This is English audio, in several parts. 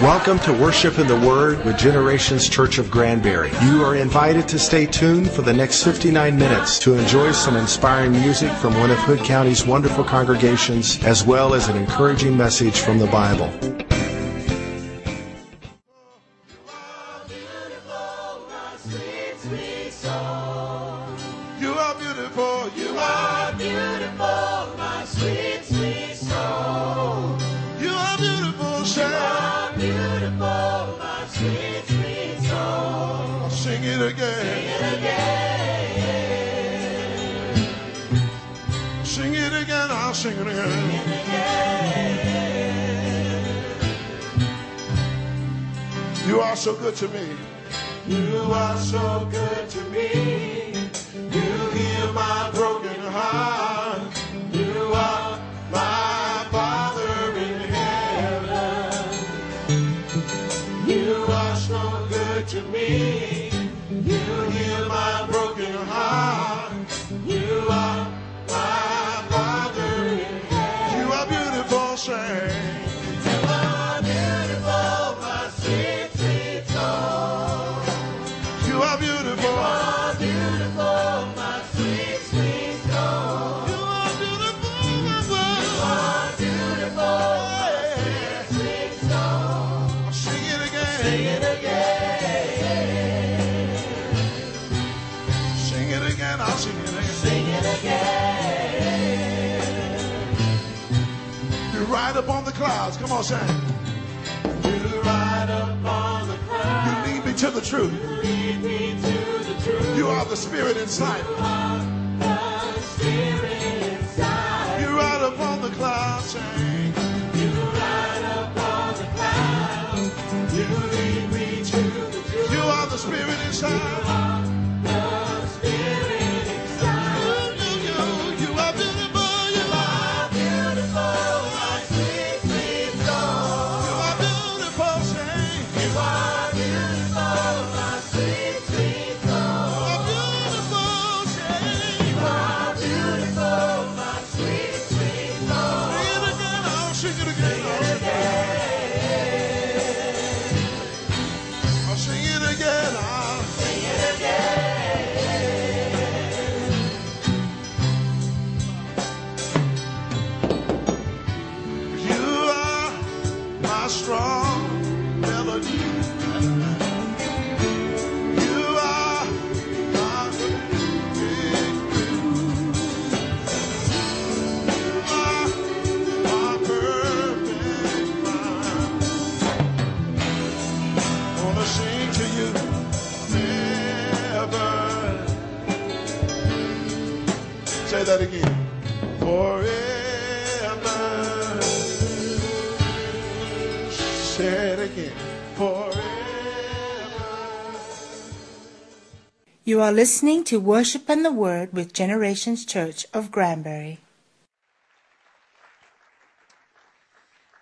Welcome to Worship in the Word with Generations Church of Granbury. You are invited to stay tuned for the next 59 minutes to enjoy some inspiring music from one of Hood County's wonderful congregations, as well as an encouraging message from the Bible. Good to me. You are so good to me. Ride up on the clouds. Come on, sing. You ride up on the clouds. You lead me to the truth. You lead me to the truth. You are the spirit inside. the spirit inside. You ride up on the clouds, sing. You ride up on the clouds. You lead me to the truth. You are the spirit inside. You are listening to Worship in the Word with Generations Church of Granbury.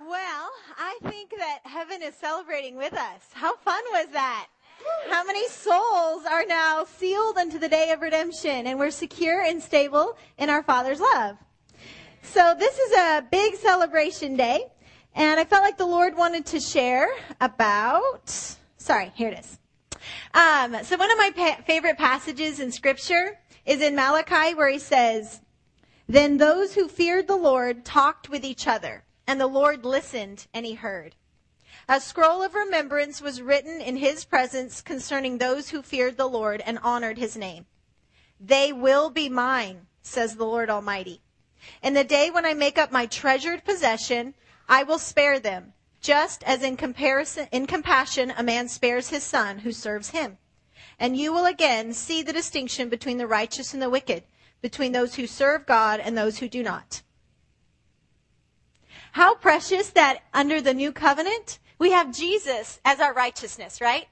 Well, I think that heaven is celebrating with us. How fun was that? How many souls are now sealed unto the day of redemption and we're secure and stable in our Father's love? So this is a big celebration day and I felt like the Lord wanted to share about, sorry, here it is. Um, so one of my pa- favorite passages in scripture is in Malachi where he says, then those who feared the Lord talked with each other, and the Lord listened and he heard. A scroll of remembrance was written in his presence concerning those who feared the Lord and honored his name. They will be mine, says the Lord Almighty. In the day when I make up my treasured possession, I will spare them, just as in comparison, in compassion a man spares his son who serves him. And you will again see the distinction between the righteous and the wicked, between those who serve God and those who do not. How precious that under the new covenant, we have Jesus as our righteousness, right?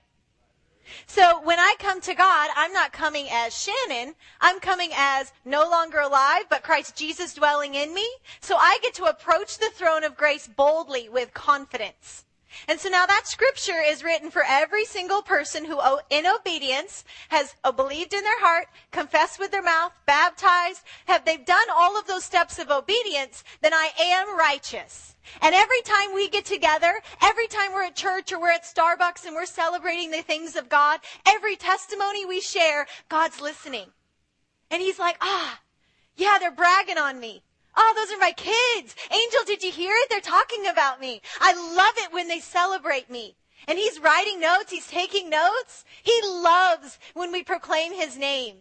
So when I come to God, I'm not coming as Shannon. I'm coming as no longer alive, but Christ Jesus dwelling in me. So I get to approach the throne of grace boldly with confidence. And so now that scripture is written for every single person who, in obedience, has uh, believed in their heart, confessed with their mouth, baptized, have they've done all of those steps of obedience, then I am righteous. And every time we get together, every time we're at church or we're at Starbucks and we're celebrating the things of God, every testimony we share, God's listening. And He's like, ah, yeah, they're bragging on me. Oh, those are my kids. Angel, did you hear it? They're talking about me. I love it when they celebrate me. And he's writing notes. He's taking notes. He loves when we proclaim his name.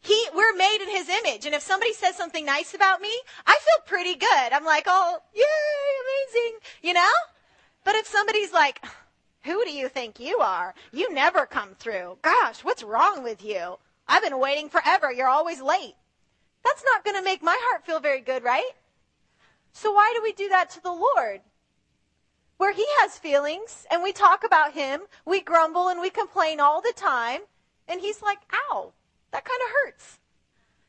He, we're made in his image. And if somebody says something nice about me, I feel pretty good. I'm like, oh, yay, amazing, you know? But if somebody's like, who do you think you are? You never come through. Gosh, what's wrong with you? I've been waiting forever. You're always late. That's not going to make my heart feel very good, right? So why do we do that to the Lord? Where he has feelings and we talk about him, we grumble and we complain all the time, and he's like, ow, that kind of hurts.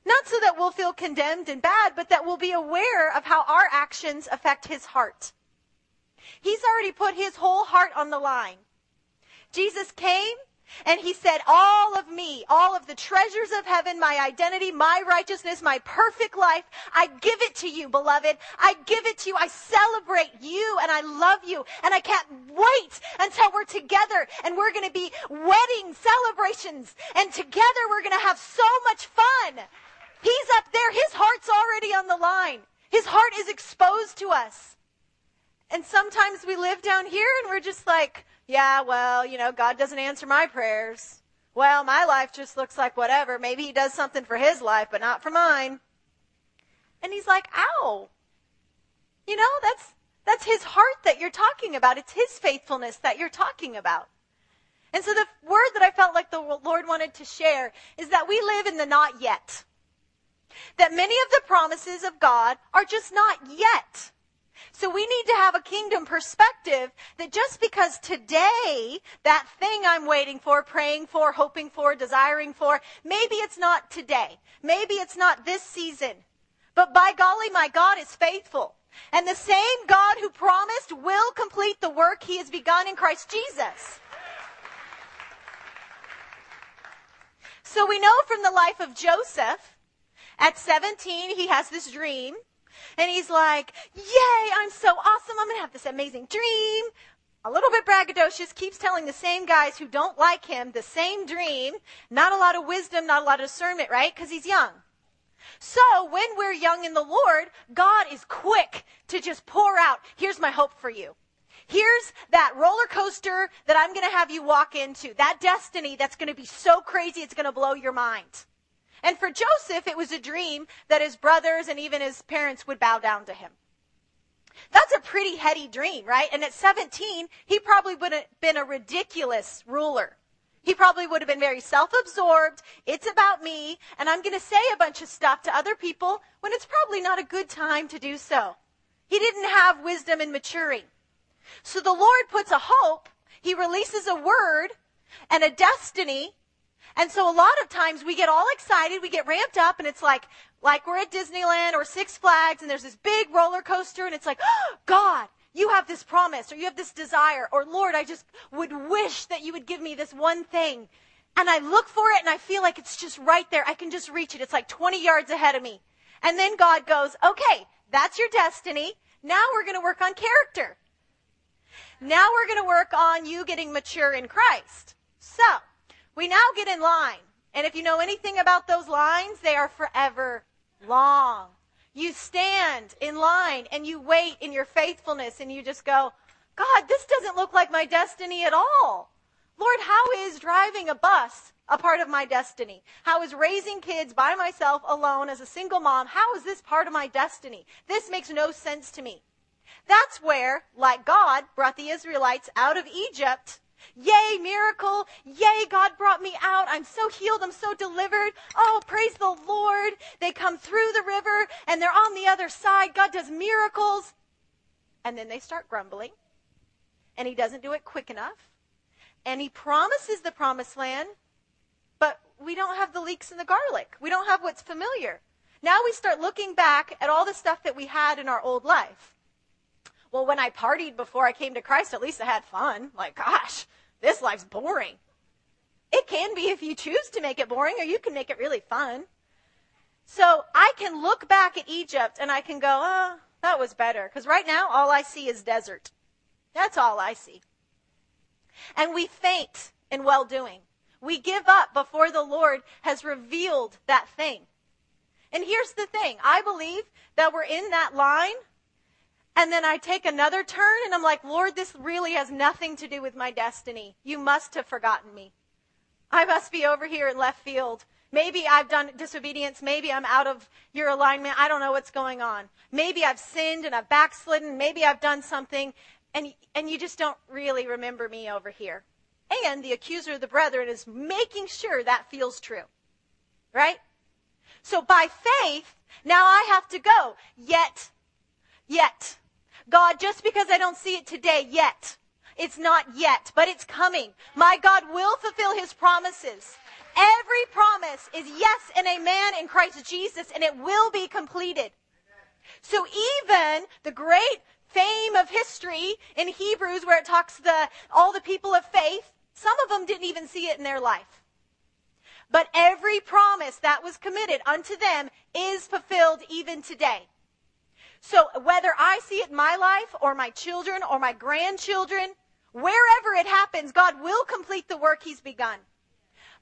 Not so that we'll feel condemned and bad, but that we'll be aware of how our actions affect his heart. He's already put his whole heart on the line. Jesus came and he said, all of me, all of the treasures of heaven, my identity, my righteousness, my perfect life, I give it to you, beloved. I give it to you. I celebrate you and I love you. And I can't wait until we're together and we're going to be wedding celebrations. And together we're going to have so much fun. He's up there. His heart's already on the line. His heart is exposed to us. And sometimes we live down here and we're just like, yeah, well, you know, God doesn't answer my prayers. Well, my life just looks like whatever. Maybe he does something for his life, but not for mine. And he's like, ow. You know, that's, that's his heart that you're talking about. It's his faithfulness that you're talking about. And so the word that I felt like the Lord wanted to share is that we live in the not yet. That many of the promises of God are just not yet. So we need to have a kingdom perspective that just because today, that thing I'm waiting for, praying for, hoping for, desiring for, maybe it's not today. Maybe it's not this season. But by golly, my God is faithful. And the same God who promised will complete the work he has begun in Christ Jesus. So we know from the life of Joseph, at 17, he has this dream and he's like, Yay, I'm so awesome. I'm going to have this amazing dream. A little bit braggadocious, keeps telling the same guys who don't like him the same dream. Not a lot of wisdom, not a lot of discernment, right? Because he's young. So when we're young in the Lord, God is quick to just pour out, here's my hope for you. Here's that roller coaster that I'm going to have you walk into. That destiny that's going to be so crazy it's going to blow your mind. And for Joseph, it was a dream that his brothers and even his parents would bow down to him. That's a pretty heady dream, right? And at 17, he probably would have been a ridiculous ruler. He probably would have been very self-absorbed. It's about me, and I'm going to say a bunch of stuff to other people when it's probably not a good time to do so. He didn't have wisdom and maturing. So the Lord puts a hope. He releases a word and a destiny and so a lot of times we get all excited, we get ramped up, and it's like, like we're at Disneyland or Six Flags, and there's this big roller coaster, and it's like, oh, God, you have this promise, or you have this desire, or Lord, I just would wish that you would give me this one thing. And I look for it, and I feel like it's just right there. I can just reach it. It's like 20 yards ahead of me. And then God goes, okay, that's your destiny. Now we're going to work on character. Now we're going to work on you getting mature in Christ. So, we now get in line. And if you know anything about those lines, they are forever long. You stand in line and you wait in your faithfulness and you just go, God, this doesn't look like my destiny at all. Lord, how is driving a bus a part of my destiny? How is raising kids by myself alone as a single mom? How is this part of my destiny? This makes no sense to me. That's where, like God brought the Israelites out of Egypt, Yay, miracle. Yay, God brought me out. I'm so healed. I'm so delivered. Oh, praise the Lord. They come through the river and they're on the other side. God does miracles. And then they start grumbling. And he doesn't do it quick enough. And he promises the promised land, but we don't have the leeks and the garlic. We don't have what's familiar. Now we start looking back at all the stuff that we had in our old life. Well, when I partied before I came to Christ, at least I had fun. Like, gosh, this life's boring. It can be if you choose to make it boring, or you can make it really fun. So I can look back at Egypt and I can go, oh, that was better. Because right now, all I see is desert. That's all I see. And we faint in well doing. We give up before the Lord has revealed that thing. And here's the thing I believe that we're in that line, and then I take another turn, and I'm like, Lord, this really has nothing to do with my destiny. You must have forgotten me. I must be over here in left field. Maybe I've done disobedience. Maybe I'm out of your alignment. I don't know what's going on. Maybe I've sinned and I've backslidden. Maybe I've done something and, and you just don't really remember me over here. And the accuser of the brethren is making sure that feels true. Right? So by faith, now I have to go. Yet, yet. God, just because I don't see it today, yet. It's not yet, but it's coming. My God will fulfill his promises. Every promise is yes and amen in Christ Jesus, and it will be completed. So even the great fame of history in Hebrews where it talks the, all the people of faith, some of them didn't even see it in their life. But every promise that was committed unto them is fulfilled even today. So whether I see it in my life or my children or my grandchildren, wherever it happens, God will complete the work he's begun.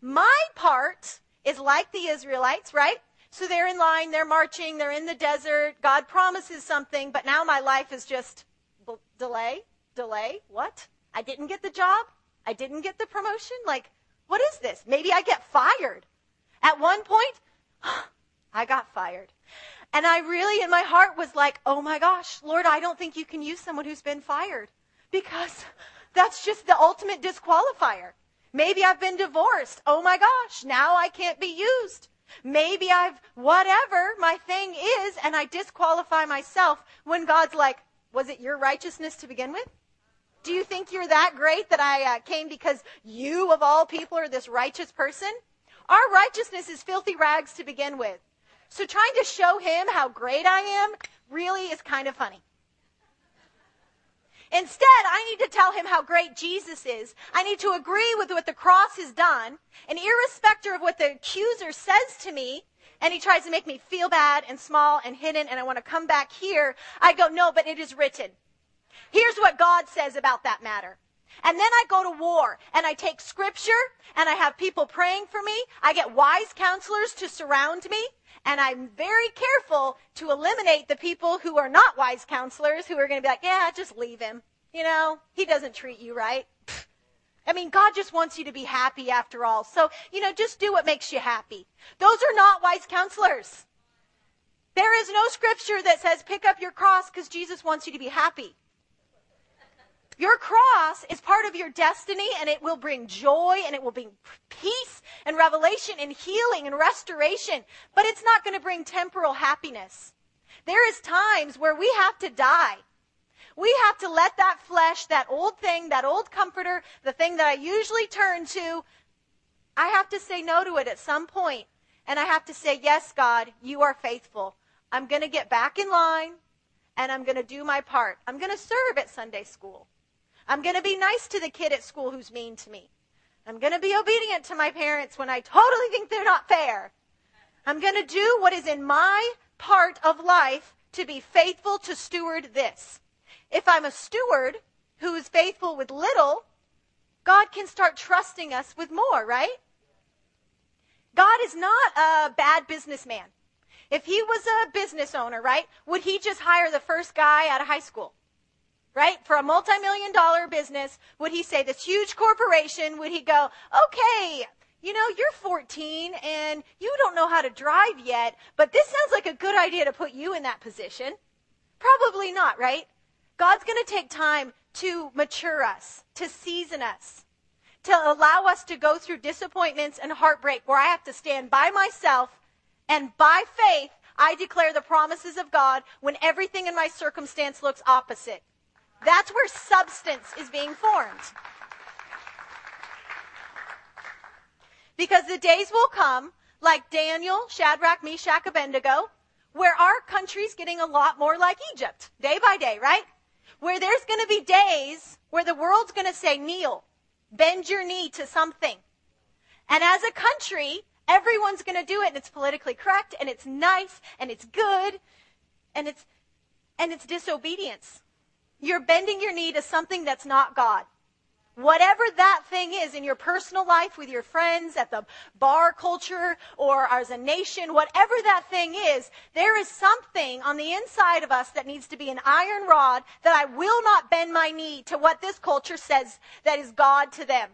My part is like the Israelites, right? So they're in line, they're marching, they're in the desert. God promises something, but now my life is just delay, delay. What? I didn't get the job. I didn't get the promotion. Like, what is this? Maybe I get fired. At one point, I got fired. And I really, in my heart, was like, oh my gosh, Lord, I don't think you can use someone who's been fired because that's just the ultimate disqualifier. Maybe I've been divorced. Oh my gosh, now I can't be used. Maybe I've, whatever my thing is, and I disqualify myself when God's like, was it your righteousness to begin with? Do you think you're that great that I uh, came because you, of all people, are this righteous person? Our righteousness is filthy rags to begin with. So trying to show him how great I am really is kind of funny. Instead, I need to tell him how great Jesus is. I need to agree with what the cross has done. And irrespective of what the accuser says to me, and he tries to make me feel bad and small and hidden, and I want to come back here, I go, no, but it is written. Here's what God says about that matter. And then I go to war and I take scripture and I have people praying for me. I get wise counselors to surround me. And I'm very careful to eliminate the people who are not wise counselors who are going to be like, yeah, just leave him. You know, he doesn't treat you right. I mean, God just wants you to be happy after all. So, you know, just do what makes you happy. Those are not wise counselors. There is no scripture that says pick up your cross because Jesus wants you to be happy. Your cross is part of your destiny and it will bring joy and it will bring peace and revelation and healing and restoration, but it's not going to bring temporal happiness. There is times where we have to die. We have to let that flesh, that old thing, that old comforter, the thing that I usually turn to, I have to say no to it at some point. And I have to say, yes, God, you are faithful. I'm going to get back in line and I'm going to do my part. I'm going to serve at Sunday school. I'm going to be nice to the kid at school who's mean to me. I'm going to be obedient to my parents when I totally think they're not fair. I'm going to do what is in my part of life to be faithful to steward this. If I'm a steward who is faithful with little, God can start trusting us with more, right? God is not a bad businessman. If he was a business owner, right, would he just hire the first guy out of high school? Right? For a multi-million dollar business, would he say this huge corporation, would he go, okay, you know, you're 14 and you don't know how to drive yet, but this sounds like a good idea to put you in that position. Probably not, right? God's going to take time to mature us, to season us, to allow us to go through disappointments and heartbreak where I have to stand by myself and by faith, I declare the promises of God when everything in my circumstance looks opposite. That's where substance is being formed. Because the days will come, like Daniel, Shadrach, Meshach, Abednego, where our country's getting a lot more like Egypt, day by day, right? where there's going to be days where the world's going to say, kneel, bend your knee to something. And as a country, everyone's going to do it and it's politically correct and it's nice and it's good and it's, and it's disobedience. You're bending your knee to something that's not God. Whatever that thing is in your personal life with your friends at the bar culture or as a nation, whatever that thing is, there is something on the inside of us that needs to be an iron rod that I will not bend my knee to what this culture says that is God to them.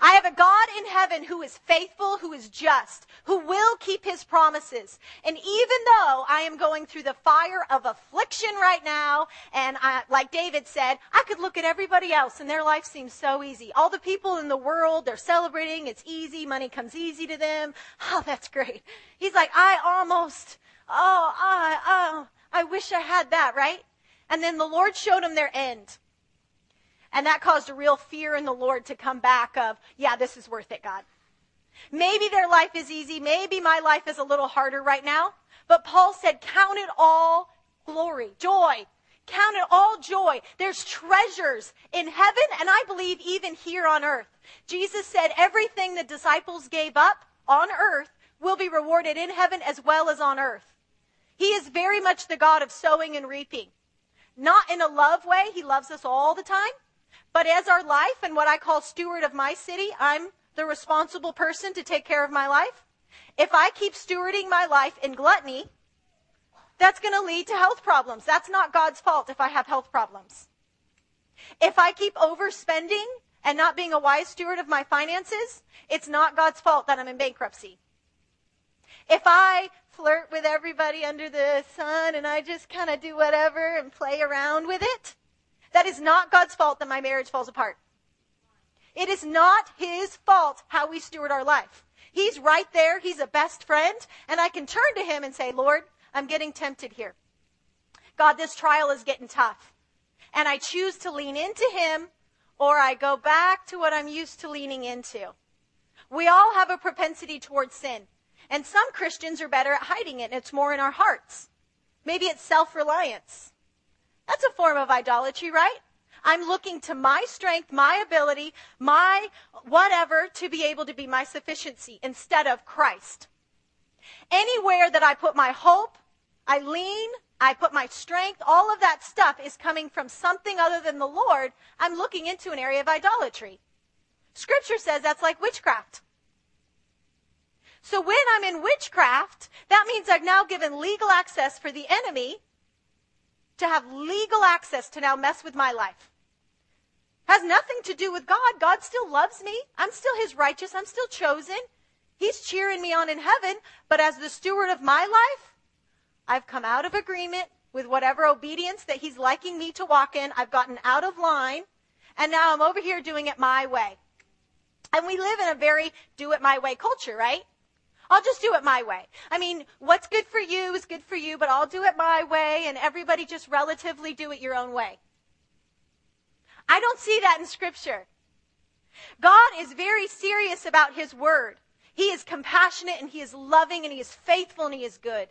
I have a God in heaven who is faithful, who is just, who will keep his promises. And even though I am going through the fire of affliction right now, and I, like David said, I could look at everybody else and their life seems so easy. All the people in the world, they're celebrating, it's easy, money comes easy to them. Oh, that's great. He's like, I almost, oh, I, oh, I wish I had that, right? And then the Lord showed him their end. And that caused a real fear in the Lord to come back of, yeah, this is worth it, God. Maybe their life is easy. Maybe my life is a little harder right now. But Paul said, count it all glory, joy. Count it all joy. There's treasures in heaven and I believe even here on earth. Jesus said everything the disciples gave up on earth will be rewarded in heaven as well as on earth. He is very much the God of sowing and reaping. Not in a love way. He loves us all the time. But as our life and what I call steward of my city, I'm the responsible person to take care of my life. If I keep stewarding my life in gluttony, that's going to lead to health problems. That's not God's fault if I have health problems. If I keep overspending and not being a wise steward of my finances, it's not God's fault that I'm in bankruptcy. If I flirt with everybody under the sun and I just kind of do whatever and play around with it, that is not God's fault that my marriage falls apart. It is not his fault how we steward our life. He's right there. He's a best friend. And I can turn to him and say, Lord, I'm getting tempted here. God, this trial is getting tough. And I choose to lean into him or I go back to what I'm used to leaning into. We all have a propensity towards sin. And some Christians are better at hiding it. And it's more in our hearts. Maybe it's self-reliance. That's a form of idolatry, right? I'm looking to my strength, my ability, my whatever to be able to be my sufficiency instead of Christ. Anywhere that I put my hope, I lean, I put my strength, all of that stuff is coming from something other than the Lord. I'm looking into an area of idolatry. Scripture says that's like witchcraft. So when I'm in witchcraft, that means I've now given legal access for the enemy to have legal access to now mess with my life. Has nothing to do with God. God still loves me. I'm still his righteous. I'm still chosen. He's cheering me on in heaven. But as the steward of my life, I've come out of agreement with whatever obedience that he's liking me to walk in. I've gotten out of line. And now I'm over here doing it my way. And we live in a very do it my way culture, right? I'll just do it my way. I mean, what's good for you is good for you, but I'll do it my way and everybody just relatively do it your own way. I don't see that in scripture. God is very serious about his word. He is compassionate and he is loving and he is faithful and he is good.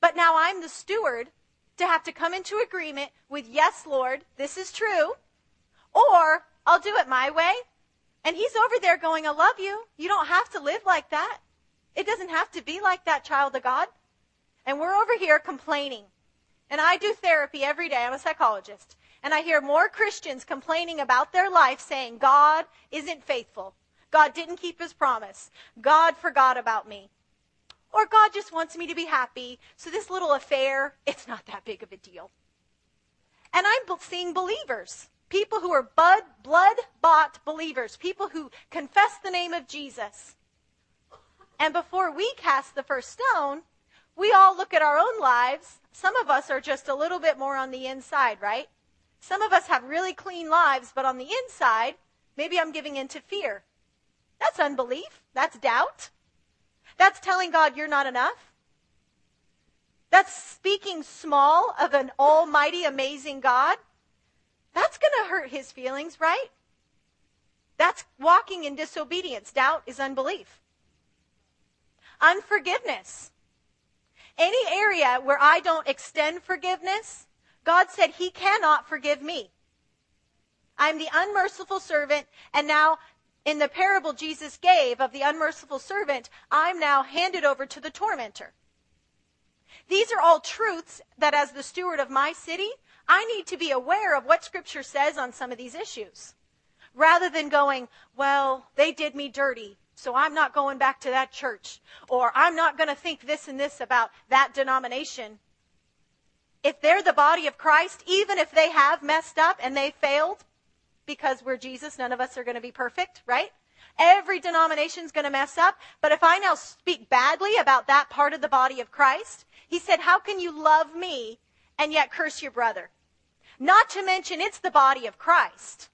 But now I'm the steward to have to come into agreement with, yes, Lord, this is true, or I'll do it my way. And he's over there going, I love you. You don't have to live like that. It doesn't have to be like that, child of God. And we're over here complaining. And I do therapy every day. I'm a psychologist. And I hear more Christians complaining about their life saying, God isn't faithful. God didn't keep his promise. God forgot about me. Or God just wants me to be happy. So this little affair, it's not that big of a deal. And I'm seeing believers, people who are blood bought believers, people who confess the name of Jesus and before we cast the first stone, we all look at our own lives. Some of us are just a little bit more on the inside, right? Some of us have really clean lives, but on the inside, maybe I'm giving into fear. That's unbelief. That's doubt. That's telling God you're not enough. That's speaking small of an almighty, amazing God. That's going to hurt his feelings, right? That's walking in disobedience. Doubt is unbelief. Unforgiveness. Any area where I don't extend forgiveness, God said he cannot forgive me. I'm the unmerciful servant, and now in the parable Jesus gave of the unmerciful servant, I'm now handed over to the tormentor. These are all truths that as the steward of my city, I need to be aware of what scripture says on some of these issues. Rather than going, well, they did me dirty, so I'm not going back to that church. Or I'm not going to think this and this about that denomination. If they're the body of Christ, even if they have messed up and they failed, because we're Jesus, none of us are going to be perfect, right? Every denomination is going to mess up. But if I now speak badly about that part of the body of Christ, he said, how can you love me and yet curse your brother? Not to mention it's the body of Christ.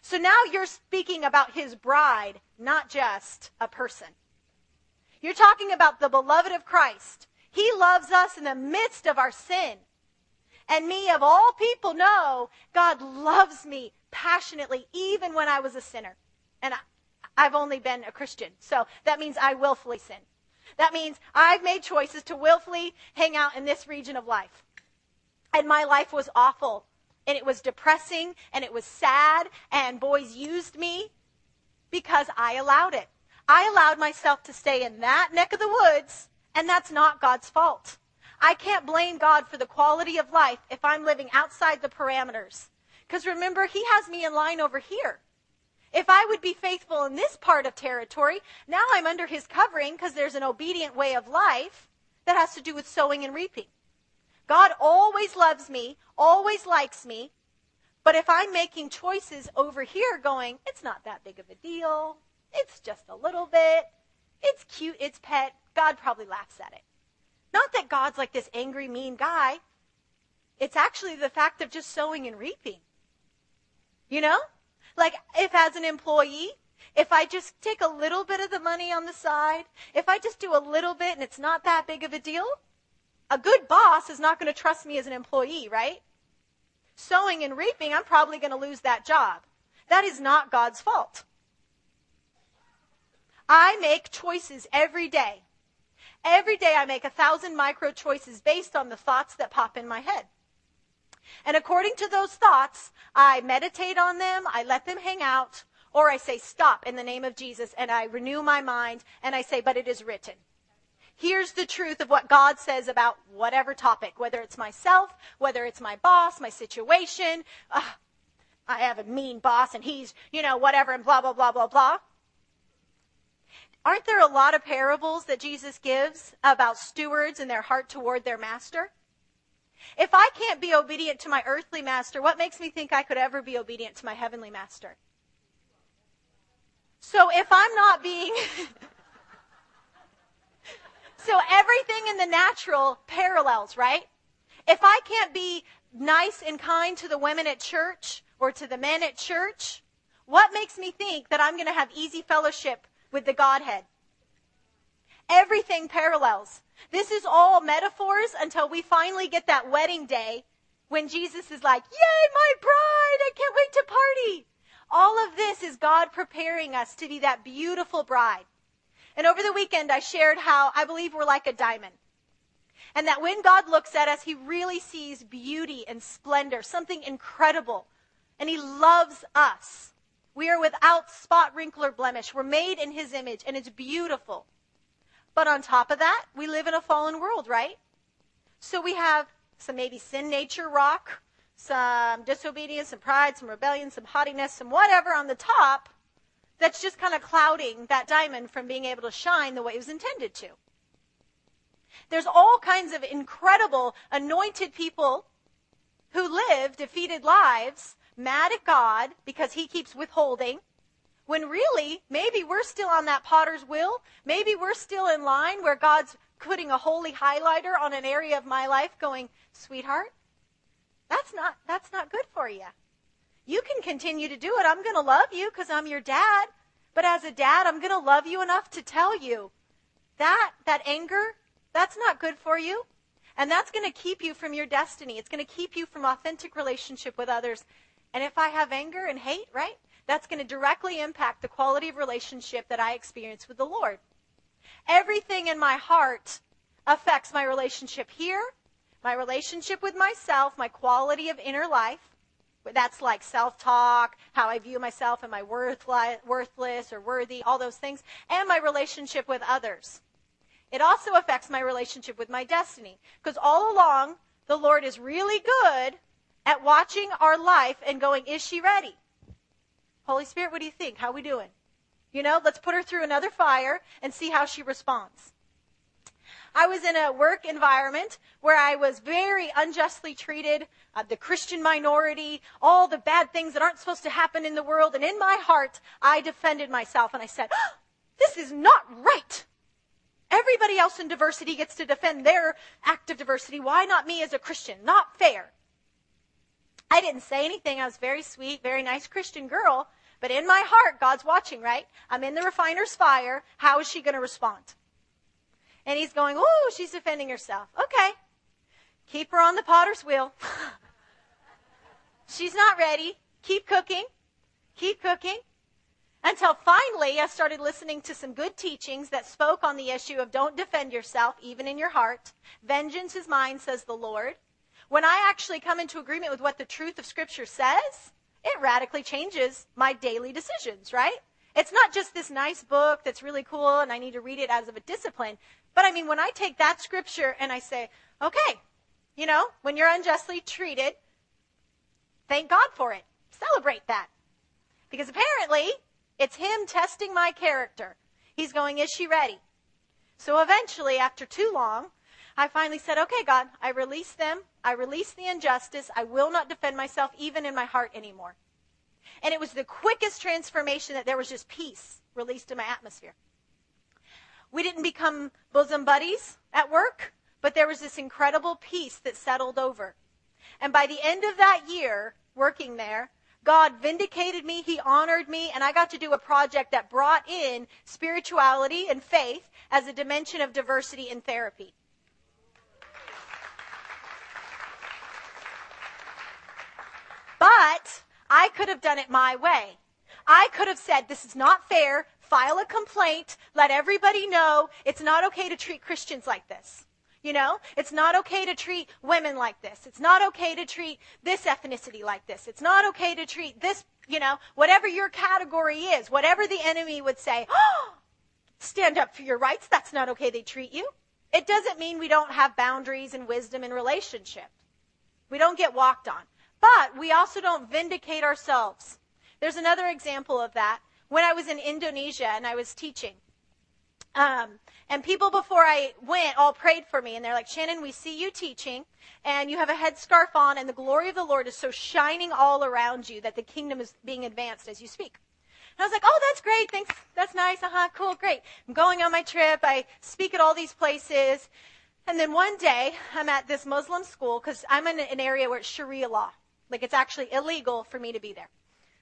So now you're speaking about his bride, not just a person. You're talking about the beloved of Christ. He loves us in the midst of our sin. And me, of all people, know God loves me passionately, even when I was a sinner. And I, I've only been a Christian. So that means I willfully sin. That means I've made choices to willfully hang out in this region of life. And my life was awful. And it was depressing and it was sad. And boys used me because I allowed it. I allowed myself to stay in that neck of the woods. And that's not God's fault. I can't blame God for the quality of life if I'm living outside the parameters. Because remember, He has me in line over here. If I would be faithful in this part of territory, now I'm under his covering because there's an obedient way of life that has to do with sowing and reaping. God always loves me, always likes me. But if I'm making choices over here going, it's not that big of a deal. It's just a little bit. It's cute. It's pet. God probably laughs at it. Not that God's like this angry, mean guy. It's actually the fact of just sowing and reaping. You know? Like if as an employee, if I just take a little bit of the money on the side, if I just do a little bit and it's not that big of a deal, a good boss is not going to trust me as an employee, right? Sowing and reaping, I'm probably going to lose that job. That is not God's fault. I make choices every day. Every day I make a thousand micro choices based on the thoughts that pop in my head. And according to those thoughts, I meditate on them, I let them hang out, or I say stop in the name of Jesus and I renew my mind and I say, but it is written. Here's the truth of what God says about whatever topic, whether it's myself, whether it's my boss, my situation. Uh, I have a mean boss and he's, you know, whatever and blah, blah, blah, blah, blah. Aren't there a lot of parables that Jesus gives about stewards and their heart toward their master? If I can't be obedient to my earthly master, what makes me think I could ever be obedient to my heavenly master? So if I'm not being. so everything in the natural parallels, right? If I can't be nice and kind to the women at church or to the men at church, what makes me think that I'm going to have easy fellowship with the Godhead? Everything parallels. This is all metaphors until we finally get that wedding day when Jesus is like, Yay, my bride! I can't wait to party! All of this is God preparing us to be that beautiful bride. And over the weekend, I shared how I believe we're like a diamond. And that when God looks at us, he really sees beauty and splendor, something incredible. And he loves us. We are without spot, wrinkle, or blemish. We're made in his image, and it's beautiful. But on top of that, we live in a fallen world, right? So we have some maybe sin nature rock, some disobedience, some pride, some rebellion, some haughtiness, some whatever on the top that's just kind of clouding that diamond from being able to shine the way it was intended to. There's all kinds of incredible anointed people who live defeated lives, mad at God because he keeps withholding, when really, maybe we're still on that potter's wheel. Maybe we're still in line where God's putting a holy highlighter on an area of my life going, sweetheart, that's not, that's not good for you. You can continue to do it. I'm going to love you because I'm your dad. But as a dad, I'm going to love you enough to tell you that, that anger, that's not good for you. And that's going to keep you from your destiny. It's going to keep you from authentic relationship with others. And if I have anger and hate, right? that's going to directly impact the quality of relationship that I experience with the Lord. Everything in my heart affects my relationship here, my relationship with myself, my quality of inner life. That's like self talk, how I view myself, am I worthless or worthy, all those things, and my relationship with others. It also affects my relationship with my destiny. Because all along, the Lord is really good at watching our life and going, is she ready? Holy Spirit, what do you think? How we doing? You know, let's put her through another fire and see how she responds. I was in a work environment where I was very unjustly treated, uh, the Christian minority, all the bad things that aren't supposed to happen in the world. And in my heart, I defended myself and I said, oh, this is not right. Everybody else in diversity gets to defend their act of diversity. Why not me as a Christian? Not fair. I didn't say anything. I was very sweet, very nice Christian girl. But in my heart, God's watching, right? I'm in the refiner's fire. How is she going to respond? And he's going, Oh, she's defending herself. Okay. Keep her on the potter's wheel. she's not ready. Keep cooking. Keep cooking. Until finally, I started listening to some good teachings that spoke on the issue of don't defend yourself, even in your heart. Vengeance is mine, says the Lord. When I actually come into agreement with what the truth of Scripture says, it radically changes my daily decisions, right? It's not just this nice book that's really cool and I need to read it as of a discipline. But I mean, when I take that scripture and I say, okay, you know, when you're unjustly treated, thank God for it. Celebrate that. Because apparently, it's Him testing my character. He's going, Is she ready? So eventually, after too long, I finally said, Okay, God, I release them. I release the injustice. I will not defend myself even in my heart anymore. And it was the quickest transformation that there was just peace released in my atmosphere. We didn't become bosom buddies at work, but there was this incredible peace that settled over. And by the end of that year working there, God vindicated me, He honored me, and I got to do a project that brought in spirituality and faith as a dimension of diversity in therapy. But I could have done it my way. I could have said, This is not fair. File a complaint. Let everybody know it's not okay to treat Christians like this. You know, it's not okay to treat women like this. It's not okay to treat this ethnicity like this. It's not okay to treat this, you know, whatever your category is, whatever the enemy would say, oh, stand up for your rights. That's not okay they treat you. It doesn't mean we don't have boundaries and wisdom in relationship. We don't get walked on. But we also don't vindicate ourselves. There's another example of that. When I was in Indonesia and I was teaching, um, and people before I went all prayed for me, and they're like, Shannon, we see you teaching, and you have a headscarf on, and the glory of the Lord is so shining all around you that the kingdom is being advanced as you speak. And I was like, oh, that's great. Thanks. That's nice. Uh huh. Cool. Great. I'm going on my trip. I speak at all these places. And then one day, I'm at this Muslim school because I'm in an area where it's Sharia law. Like it's actually illegal for me to be there.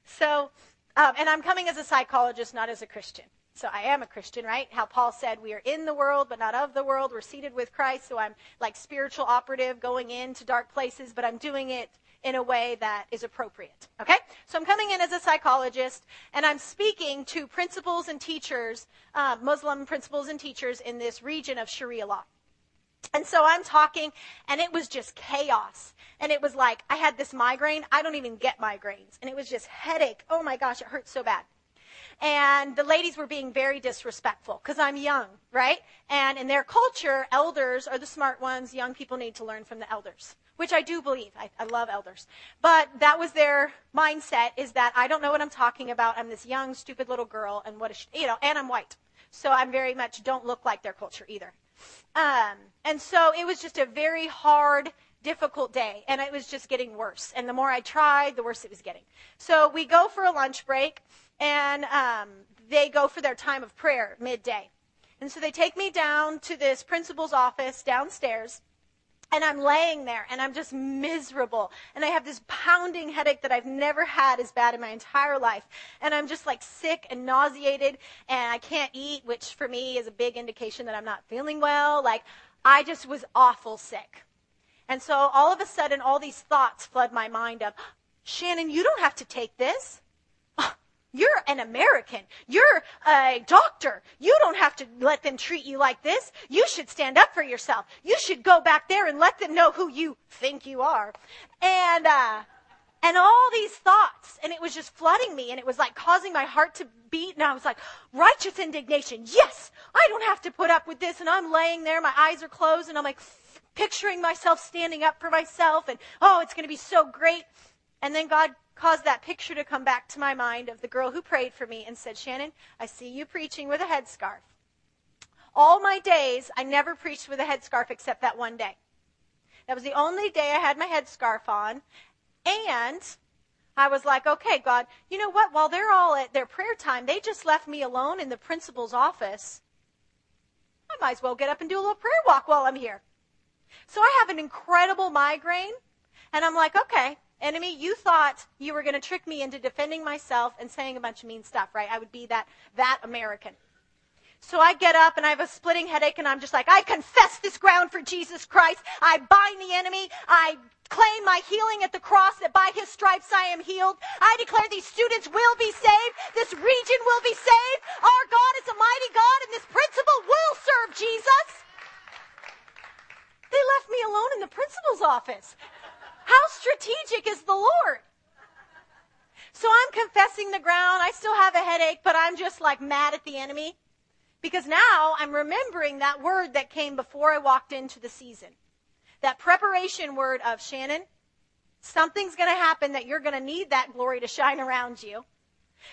So, um, and I'm coming as a psychologist, not as a Christian. So I am a Christian, right? How Paul said, we are in the world, but not of the world. We're seated with Christ. So I'm like spiritual operative going into dark places, but I'm doing it in a way that is appropriate. Okay? So I'm coming in as a psychologist and I'm speaking to principals and teachers, uh, Muslim principals and teachers in this region of Sharia law. And so I'm talking and it was just chaos. And it was like, I had this migraine. I don't even get migraines. And it was just headache. Oh my gosh, it hurts so bad and the ladies were being very disrespectful because I'm young, right? And in their culture, elders are the smart ones. Young people need to learn from the elders, which I do believe. I, I love elders. But that was their mindset is that I don't know what I'm talking about. I'm this young, stupid little girl, and what you know, and I'm white. So I'm very much don't look like their culture either. Um, and so it was just a very hard, difficult day, and it was just getting worse. And the more I tried, the worse it was getting. So we go for a lunch break, and um, they go for their time of prayer midday. And so they take me down to this principal's office downstairs. And I'm laying there and I'm just miserable. And I have this pounding headache that I've never had as bad in my entire life. And I'm just like sick and nauseated and I can't eat, which for me is a big indication that I'm not feeling well. Like I just was awful sick. And so all of a sudden, all these thoughts flood my mind of, Shannon, you don't have to take this. You're an American. You're a doctor. You don't have to let them treat you like this. You should stand up for yourself. You should go back there and let them know who you think you are. And, uh, and all these thoughts, and it was just flooding me, and it was like causing my heart to beat, and I was like, righteous indignation. Yes, I don't have to put up with this, and I'm laying there, my eyes are closed, and I'm like picturing myself standing up for myself, and oh, it's going to be so great. And then God caused that picture to come back to my mind of the girl who prayed for me and said, Shannon, I see you preaching with a headscarf. All my days, I never preached with a headscarf except that one day. That was the only day I had my headscarf on. And I was like, okay, God, you know what? While they're all at their prayer time, they just left me alone in the principal's office. I might as well get up and do a little prayer walk while I'm here. So I have an incredible migraine. And I'm like, okay, enemy, you thought you were going to trick me into defending myself and saying a bunch of mean stuff, right? I would be that, that American. So I get up and I have a splitting headache and I'm just like, I confess this ground for Jesus Christ. I bind the enemy. I claim my healing at the cross that by his stripes I am healed. I declare these students will be saved. This region will be saved. Our God is a mighty God and this principal will serve Jesus. They left me alone in the principal's office. How strategic is the Lord? So I'm confessing the ground. I still have a headache, but I'm just like mad at the enemy because now I'm remembering that word that came before I walked into the season. That preparation word of Shannon, something's going to happen that you're going to need that glory to shine around you.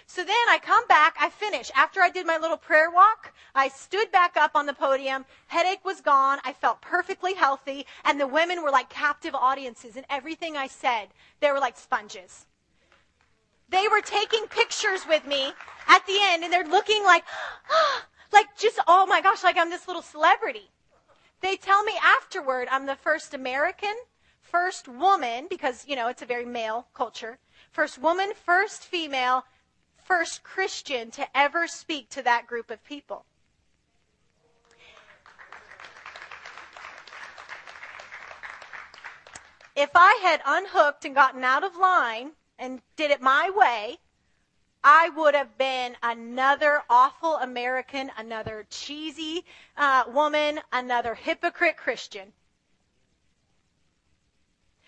So then I come back, I finish. After I did my little prayer walk, I stood back up on the podium. Headache was gone. I felt perfectly healthy. And the women were like captive audiences. And everything I said, they were like sponges. They were taking pictures with me at the end and they're looking like, oh, like just, oh my gosh, like I'm this little celebrity. They tell me afterward I'm the first American, first woman, because, you know, it's a very male culture, first woman, first female, first Christian to ever speak to that group of people. If I had unhooked and gotten out of line and did it my way, I would have been another awful American, another cheesy uh, woman, another hypocrite Christian.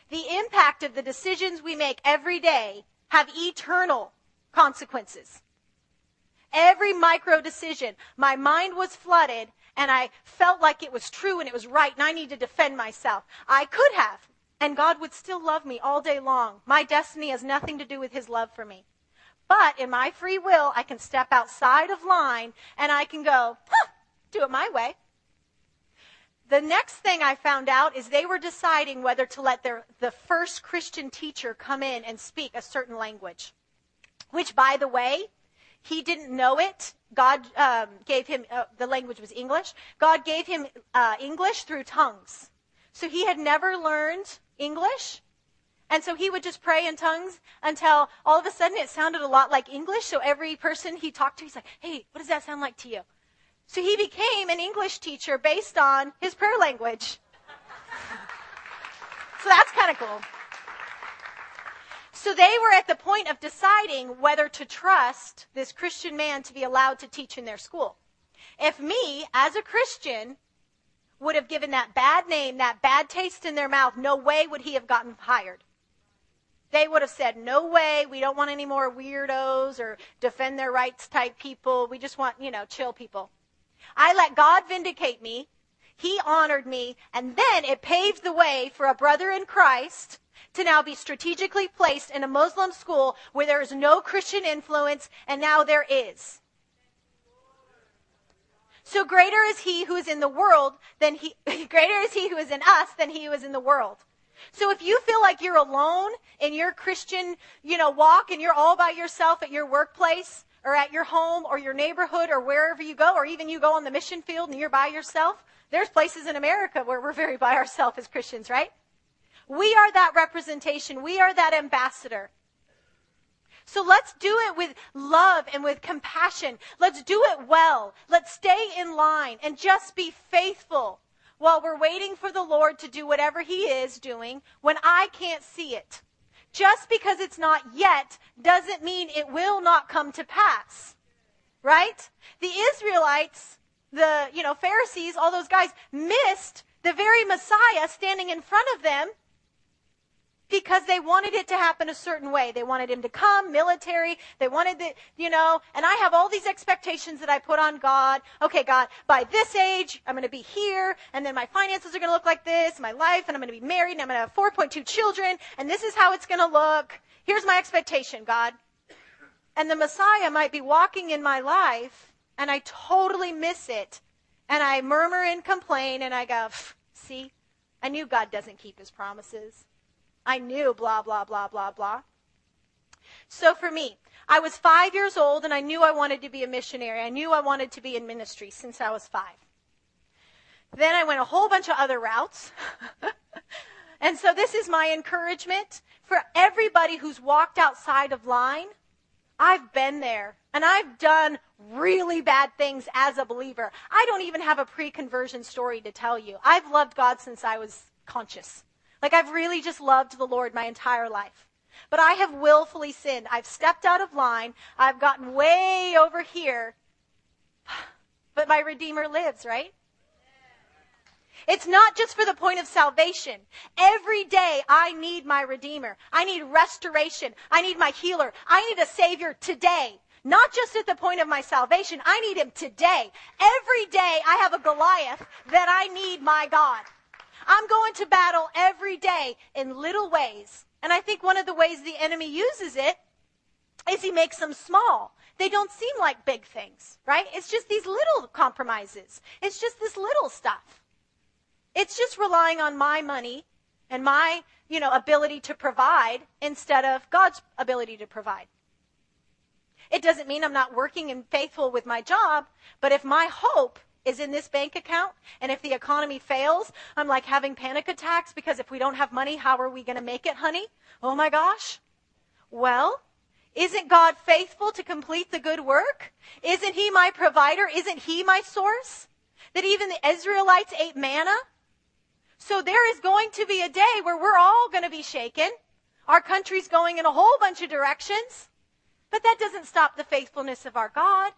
The impact of the decisions we make every day have eternal consequences. Every micro decision, my mind was flooded and I felt like it was true and it was right and I need to defend myself. I could have, and God would still love me all day long. My destiny has nothing to do with His love for me. But in my free will, I can step outside of line and I can go, huh, do it my way. The next thing I found out is they were deciding whether to let their, the first Christian teacher come in and speak a certain language which, by the way, he didn't know it. God um, gave him, uh, the language was English. God gave him uh, English through tongues. So he had never learned English. And so he would just pray in tongues until all of a sudden it sounded a lot like English. So every person he talked to, he's like, hey, what does that sound like to you? So he became an English teacher based on his prayer language. so that's kind of cool. So they were at the point of deciding whether to trust this Christian man to be allowed to teach in their school. If me, as a Christian, would have given that bad name, that bad taste in their mouth, no way would he have gotten hired. They would have said, no way, we don't want any more weirdos or defend their rights type people. We just want, you know, chill people. I let God vindicate me. He honored me. And then it paved the way for a brother in Christ to now be strategically placed in a Muslim school where there is no Christian influence, and now there is. So greater is he who is in the world than he, greater is he who is in us than he who is in the world. So if you feel like you're alone in your Christian, you know, walk and you're all by yourself at your workplace or at your home or your neighborhood or wherever you go, or even you go on the mission field and you're by yourself, there's places in America where we're very by ourselves as Christians, right? We are that representation. We are that ambassador. So let's do it with love and with compassion. Let's do it well. Let's stay in line and just be faithful while we're waiting for the Lord to do whatever He is doing when I can't see it. just because it's not yet doesn't mean it will not come to pass. Right? The Israelites, the, you know, Pharisees, all those guys missed the very Messiah standing in front of them because they wanted it to happen a certain way. They wanted him to come, military. They wanted the, you know, and I have all these expectations that I put on God. Okay, God, by this age, I'm going to be here, and then my finances are going to look like this, my life, and I'm going to be married, and I'm going to have 4.2 children, and this is how it's going to look. Here's my expectation, God. And the Messiah might be walking in my life, and I totally miss it. And I murmur and complain, and I go, see, I knew God doesn't keep his promises. I knew blah, blah, blah, blah, blah. So for me, I was five years old and I knew I wanted to be a missionary. I knew I wanted to be in ministry since I was five. Then I went a whole bunch of other routes. and so this is my encouragement for everybody who's walked outside of line. I've been there and I've done really bad things as a believer. I don't even have a pre-conversion story to tell you. I've loved God since I was conscious. Like I've really just loved the Lord my entire life. But I have willfully sinned. I've stepped out of line. I've gotten way over here. But my Redeemer lives, right? It's not just for the point of salvation. Every day I need my Redeemer. I need restoration. I need my healer. I need a Savior today. Not just at the point of my salvation. I need Him today. Every day I have a Goliath that I need my God. I'm going to battle every day in little ways. And I think one of the ways the enemy uses it is he makes them small. They don't seem like big things, right? It's just these little compromises. It's just this little stuff. It's just relying on my money and my, you know, ability to provide instead of God's ability to provide. It doesn't mean I'm not working and faithful with my job, but if my hope is in this bank account. And if the economy fails, I'm like having panic attacks because if we don't have money, how are we going to make it, honey? Oh my gosh. Well, isn't God faithful to complete the good work? Isn't He my provider? Isn't He my source? That even the Israelites ate manna? So there is going to be a day where we're all going to be shaken. Our country's going in a whole bunch of directions. But that doesn't stop the faithfulness of our God.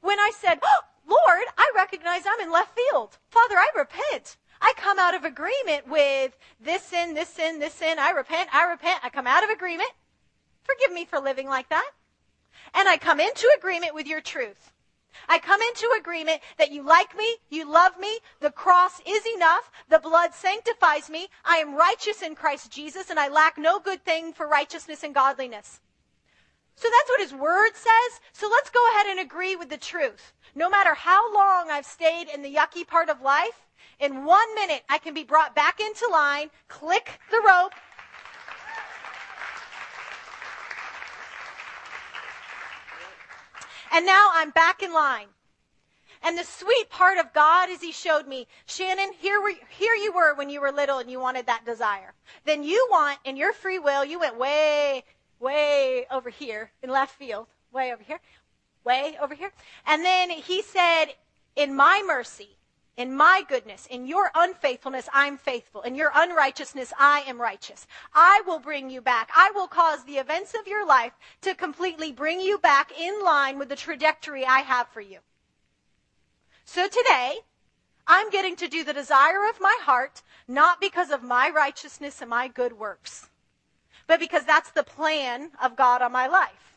When I said, oh, Lord, I recognize I'm in left field. Father, I repent. I come out of agreement with this sin, this sin, this sin. I repent, I repent. I come out of agreement. Forgive me for living like that. And I come into agreement with your truth. I come into agreement that you like me, you love me, the cross is enough, the blood sanctifies me, I am righteous in Christ Jesus, and I lack no good thing for righteousness and godliness. So that's what his word says. So let's go ahead and agree with the truth. No matter how long I've stayed in the yucky part of life, in one minute I can be brought back into line, click the rope, and now I'm back in line. And the sweet part of God is He showed me, Shannon, here, were, here you were when you were little and you wanted that desire. Then you want, in your free will, you went way, way over here in left field, way over here way over here. And then he said, in my mercy, in my goodness, in your unfaithfulness, I'm faithful. In your unrighteousness, I am righteous. I will bring you back. I will cause the events of your life to completely bring you back in line with the trajectory I have for you. So today, I'm getting to do the desire of my heart, not because of my righteousness and my good works, but because that's the plan of God on my life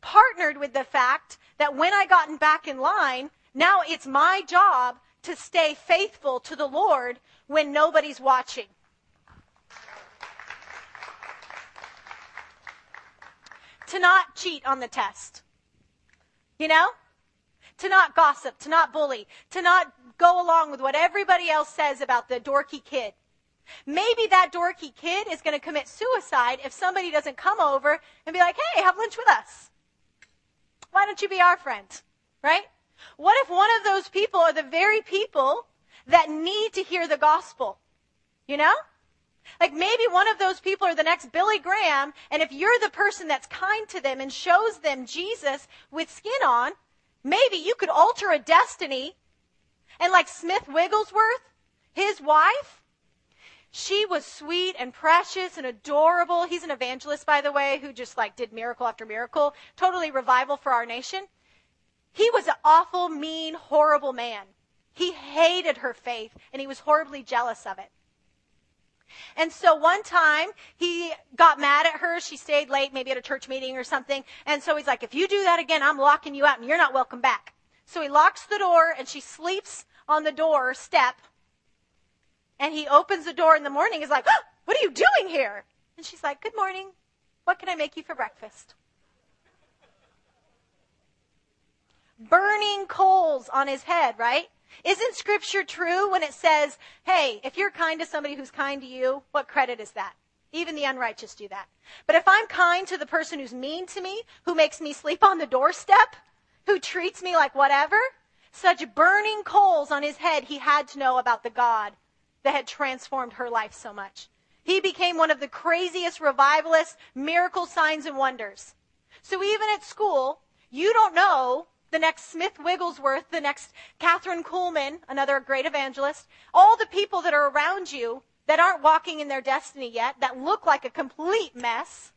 partnered with the fact that when I gotten back in line, now it's my job to stay faithful to the Lord when nobody's watching. to not cheat on the test. You know? To not gossip, to not bully, to not go along with what everybody else says about the dorky kid. Maybe that dorky kid is going to commit suicide if somebody doesn't come over and be like, hey, have lunch with us. Why don't you be our friend? Right? What if one of those people are the very people that need to hear the gospel? You know? Like maybe one of those people are the next Billy Graham, and if you're the person that's kind to them and shows them Jesus with skin on, maybe you could alter a destiny. And like Smith Wigglesworth, his wife, She was sweet and precious and adorable. He's an evangelist, by the way, who just like did miracle after miracle. Totally revival for our nation. He was an awful, mean, horrible man. He hated her faith and he was horribly jealous of it. And so one time he got mad at her. She stayed late, maybe at a church meeting or something. And so he's like, if you do that again, I'm locking you out and you're not welcome back. So he locks the door and she sleeps on the door step. And he opens the door in the morning. He's like, oh, what are you doing here? And she's like, good morning. What can I make you for breakfast? Burning coals on his head, right? Isn't scripture true when it says, hey, if you're kind to somebody who's kind to you, what credit is that? Even the unrighteous do that. But if I'm kind to the person who's mean to me, who makes me sleep on the doorstep, who treats me like whatever, such burning coals on his head, he had to know about the God that had transformed her life so much. He became one of the craziest revivalists, miracle signs and wonders. So even at school, you don't know the next Smith Wigglesworth, the next Kathryn Kuhlman, another great evangelist, all the people that are around you that aren't walking in their destiny yet, that look like a complete mess.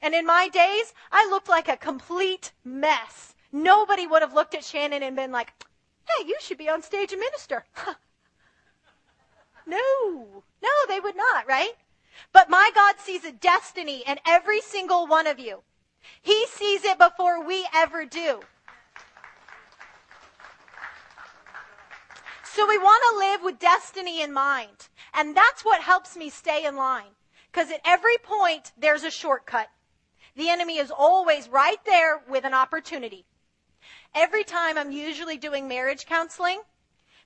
And in my days, I looked like a complete mess. Nobody would have looked at Shannon and been like, hey, you should be on stage and minister. no, they would not, right? But my God sees a destiny in every single one of you. He sees it before we ever do. So we want to live with destiny in mind. And that's what helps me stay in line. Because at every point, there's a shortcut. The enemy is always right there with an opportunity. Every time I'm usually doing marriage counseling,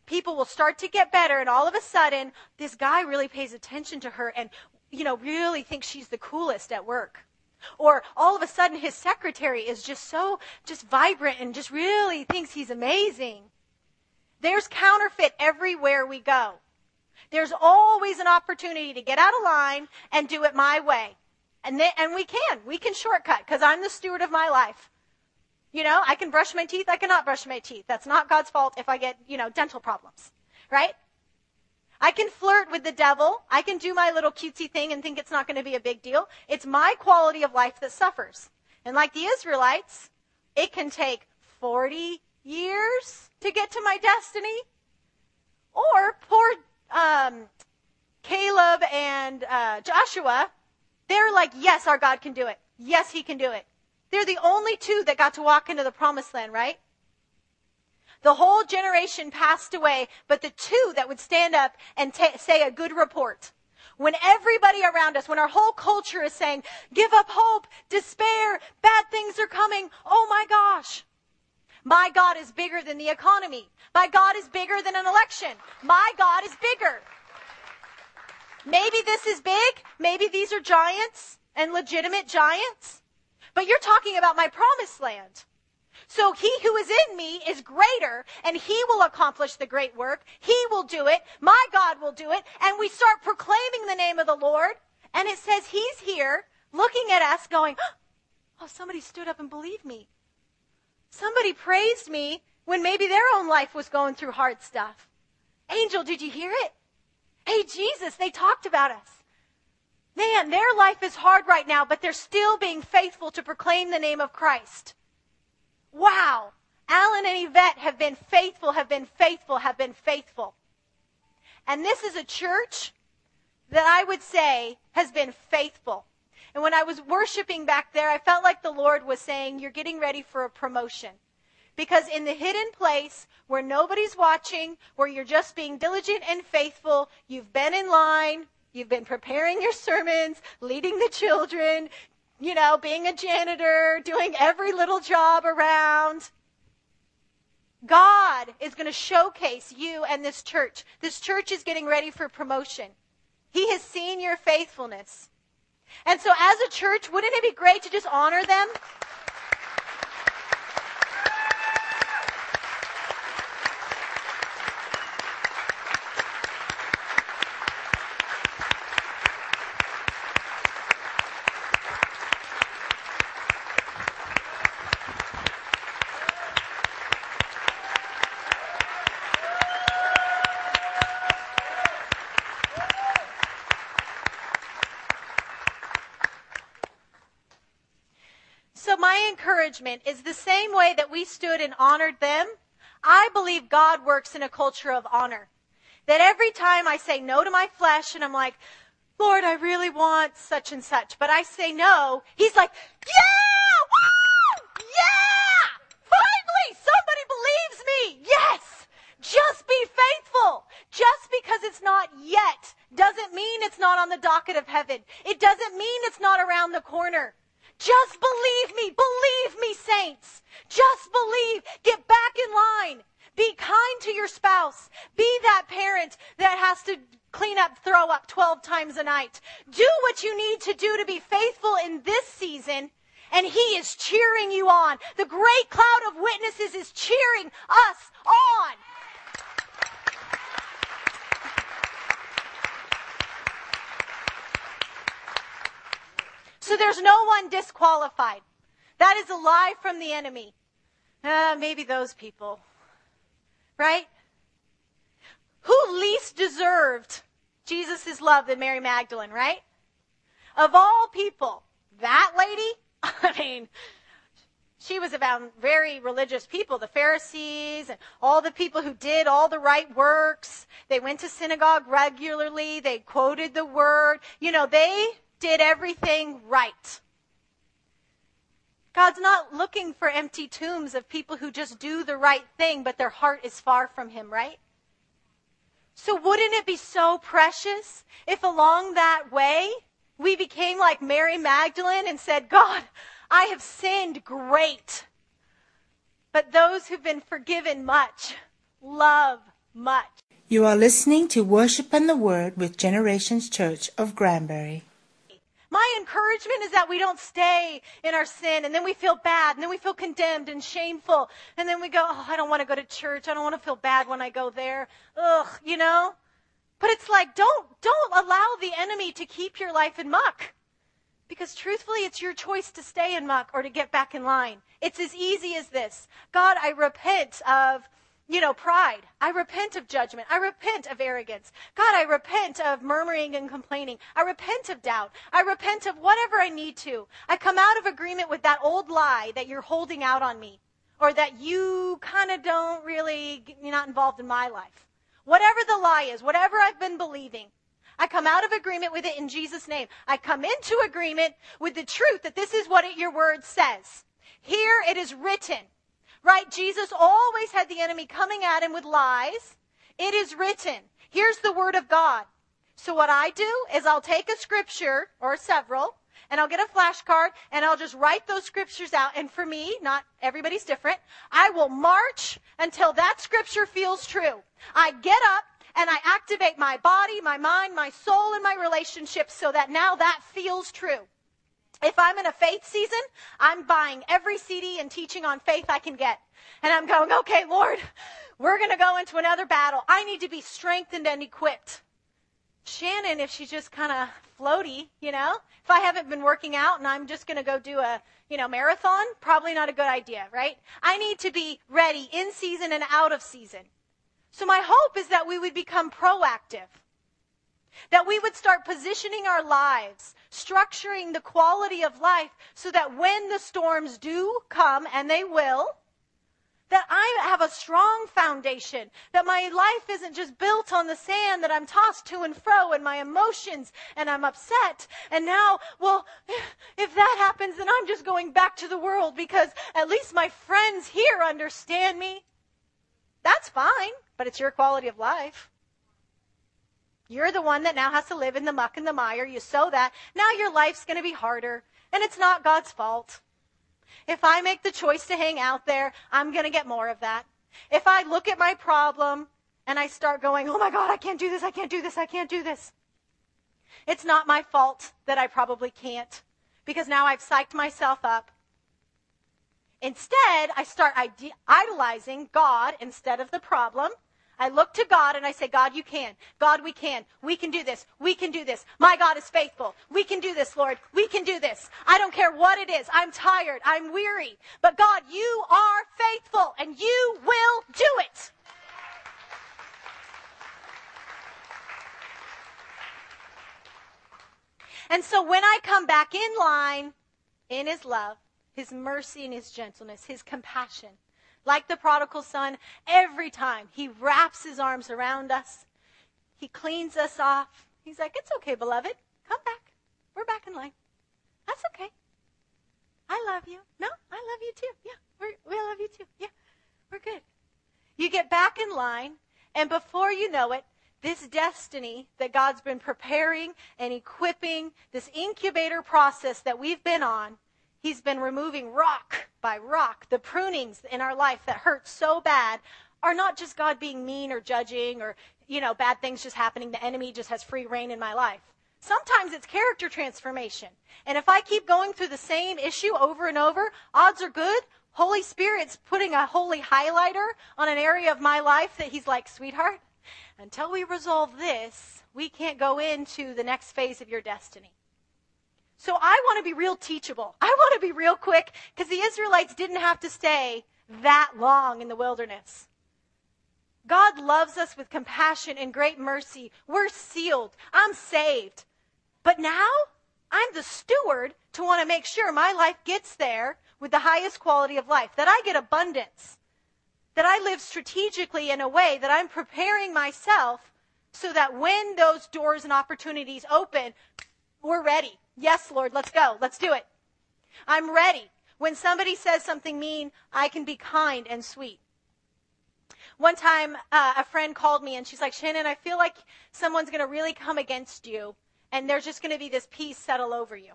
people will start to get better and all of a sudden, this guy really pays attention to her and, you know, really thinks she's the coolest at work. Or all of a sudden his secretary is just so, just vibrant and just really thinks he's amazing. There's counterfeit everywhere we go. There's always an opportunity to get out of line and do it my way. And, and we can. We can shortcut because I'm the steward of my life. You know, I can brush my teeth. I cannot brush my teeth. That's not God's fault if I get, you know, dental problems. Right? I can flirt with the devil. I can do my little cutesy thing and think it's not going to be a big deal. It's my quality of life that suffers. And like the Israelites, it can take 40 years to get to my destiny. Or poor um, Caleb and uh, Joshua, they're like, yes, our God can do it. Yes, he can do it. They're the only two that got to walk into the promised land, right? The whole generation passed away, but the two that would stand up and t- say a good report. When everybody around us, when our whole culture is saying, give up hope, despair, bad things are coming, oh my gosh. My God is bigger than the economy. My God is bigger than an election. My God is bigger. Maybe this is big. Maybe these are giants and legitimate giants. But you're talking about my promised land. So he who is in me is greater and he will accomplish the great work. He will do it. My God will do it. And we start proclaiming the name of the Lord. And it says he's here looking at us going, Oh, somebody stood up and believed me. Somebody praised me when maybe their own life was going through hard stuff. Angel, did you hear it? Hey, Jesus, they talked about us. Man, their life is hard right now, but they're still being faithful to proclaim the name of Christ. Wow. Alan and Yvette have been faithful, have been faithful, have been faithful. And this is a church that I would say has been faithful. And when I was worshiping back there, I felt like the Lord was saying, You're getting ready for a promotion. Because in the hidden place where nobody's watching, where you're just being diligent and faithful, you've been in line, you've been preparing your sermons, leading the children, you know, being a janitor, doing every little job around. God is going to showcase you and this church. This church is getting ready for promotion. He has seen your faithfulness. And so as a church, wouldn't it be great to just honor them? Encouragement is the same way that we stood and honored them. I believe God works in a culture of honor. That every time I say no to my flesh and I'm like, Lord, I really want such and such, but I say no, He's like, yeah! Woo! Yeah! Finally, somebody believes me! Yes! Just be faithful. Just because it's not yet doesn't mean it's not on the docket of heaven. It doesn't mean it's not around the corner. Just believe me. Believe me, saints. Just believe. Get back in line. Be kind to your spouse. Be that parent that has to clean up, throw up 12 times a night. Do what you need to do to be faithful in this season. And he is cheering you on. The great cloud of witnesses is cheering us on. So there's no one disqualified. That is a lie from the enemy. Uh, maybe those people. Right? Who least deserved Jesus' love than Mary Magdalene, right? Of all people, that lady, I mean, she was about very religious people, the Pharisees and all the people who did all the right works. They went to synagogue regularly. They quoted the word. You know, they did everything right. God's not looking for empty tombs of people who just do the right thing, but their heart is far from Him, right? So wouldn't it be so precious if along that way we became like Mary Magdalene and said, God, I have sinned great. But those who've been forgiven much love much. You are listening to Worship in the Word with Generations Church of Granbury. My encouragement is that we don't stay in our sin and then we feel bad and then we feel condemned and shameful and then we go, oh, I don't want to go to church. I don't want to feel bad when I go there. Ugh, you know? But it's like, don't, don't allow the enemy to keep your life in muck. Because truthfully, it's your choice to stay in muck or to get back in line. It's as easy as this. God, I repent of you know, pride. I repent of judgment. I repent of arrogance. God, I repent of murmuring and complaining. I repent of doubt. I repent of whatever I need to. I come out of agreement with that old lie that you're holding out on me or that you kind of don't really, you're not involved in my life. Whatever the lie is, whatever I've been believing, I come out of agreement with it in Jesus' name. I come into agreement with the truth that this is what it, your word says. Here it is written. Right? Jesus always had the enemy coming at him with lies. It is written. Here's the word of God. So what I do is I'll take a scripture or several and I'll get a flashcard and I'll just write those scriptures out. And for me, not everybody's different, I will march until that scripture feels true. I get up and I activate my body, my mind, my soul, and my relationships so that now that feels true. If I'm in a faith season, I'm buying every CD and teaching on faith I can get. And I'm going, okay, Lord, we're going to go into another battle. I need to be strengthened and equipped. Shannon, if she's just kind of floaty, you know, if I haven't been working out and I'm just going to go do a, you know, marathon, probably not a good idea, right? I need to be ready in season and out of season. So my hope is that we would become proactive. That we would start positioning our lives, structuring the quality of life so that when the storms do come, and they will, that I have a strong foundation, that my life isn't just built on the sand, that I'm tossed to and fro in my emotions and I'm upset. And now, well, if that happens, then I'm just going back to the world because at least my friends here understand me. That's fine, but it's your quality of life. You're the one that now has to live in the muck and the mire. You sow that. Now your life's going to be harder. And it's not God's fault. If I make the choice to hang out there, I'm going to get more of that. If I look at my problem and I start going, oh my God, I can't do this, I can't do this, I can't do this. It's not my fault that I probably can't because now I've psyched myself up. Instead, I start idolizing God instead of the problem I look to God and I say, God, you can. God, we can. We can do this. We can do this. My God is faithful. We can do this, Lord. We can do this. I don't care what it is. I'm tired. I'm weary. But God, you are faithful and you will do it. And so when I come back in line in his love, his mercy and his gentleness, his compassion. Like the prodigal son, every time he wraps his arms around us, he cleans us off. He's like, It's okay, beloved. Come back. We're back in line. That's okay. I love you. No, I love you too. Yeah, we're, we love you too. Yeah, we're good. You get back in line, and before you know it, this destiny that God's been preparing and equipping, this incubator process that we've been on, He's been removing rock by rock. The prunings in our life that hurt so bad are not just God being mean or judging or, you know, bad things just happening. The enemy just has free reign in my life. Sometimes it's character transformation. And if I keep going through the same issue over and over, odds are good. Holy Spirit's putting a holy highlighter on an area of my life that He's like, sweetheart, until we resolve this, we can't go into the next phase of your destiny. So I want to be real teachable. I want to be real quick because the Israelites didn't have to stay that long in the wilderness. God loves us with compassion and great mercy. We're sealed. I'm saved. But now I'm the steward to want to make sure my life gets there with the highest quality of life, that I get abundance that I live strategically in a way that I'm preparing myself so that when those doors and opportunities open, we're ready. Yes, Lord, let's go. Let's do it. I'm ready. When somebody says something mean, I can be kind and sweet. One time, uh, a friend called me and she's like, Shannon, I feel like someone's going to really come against you and there's just going to be this peace settle over you.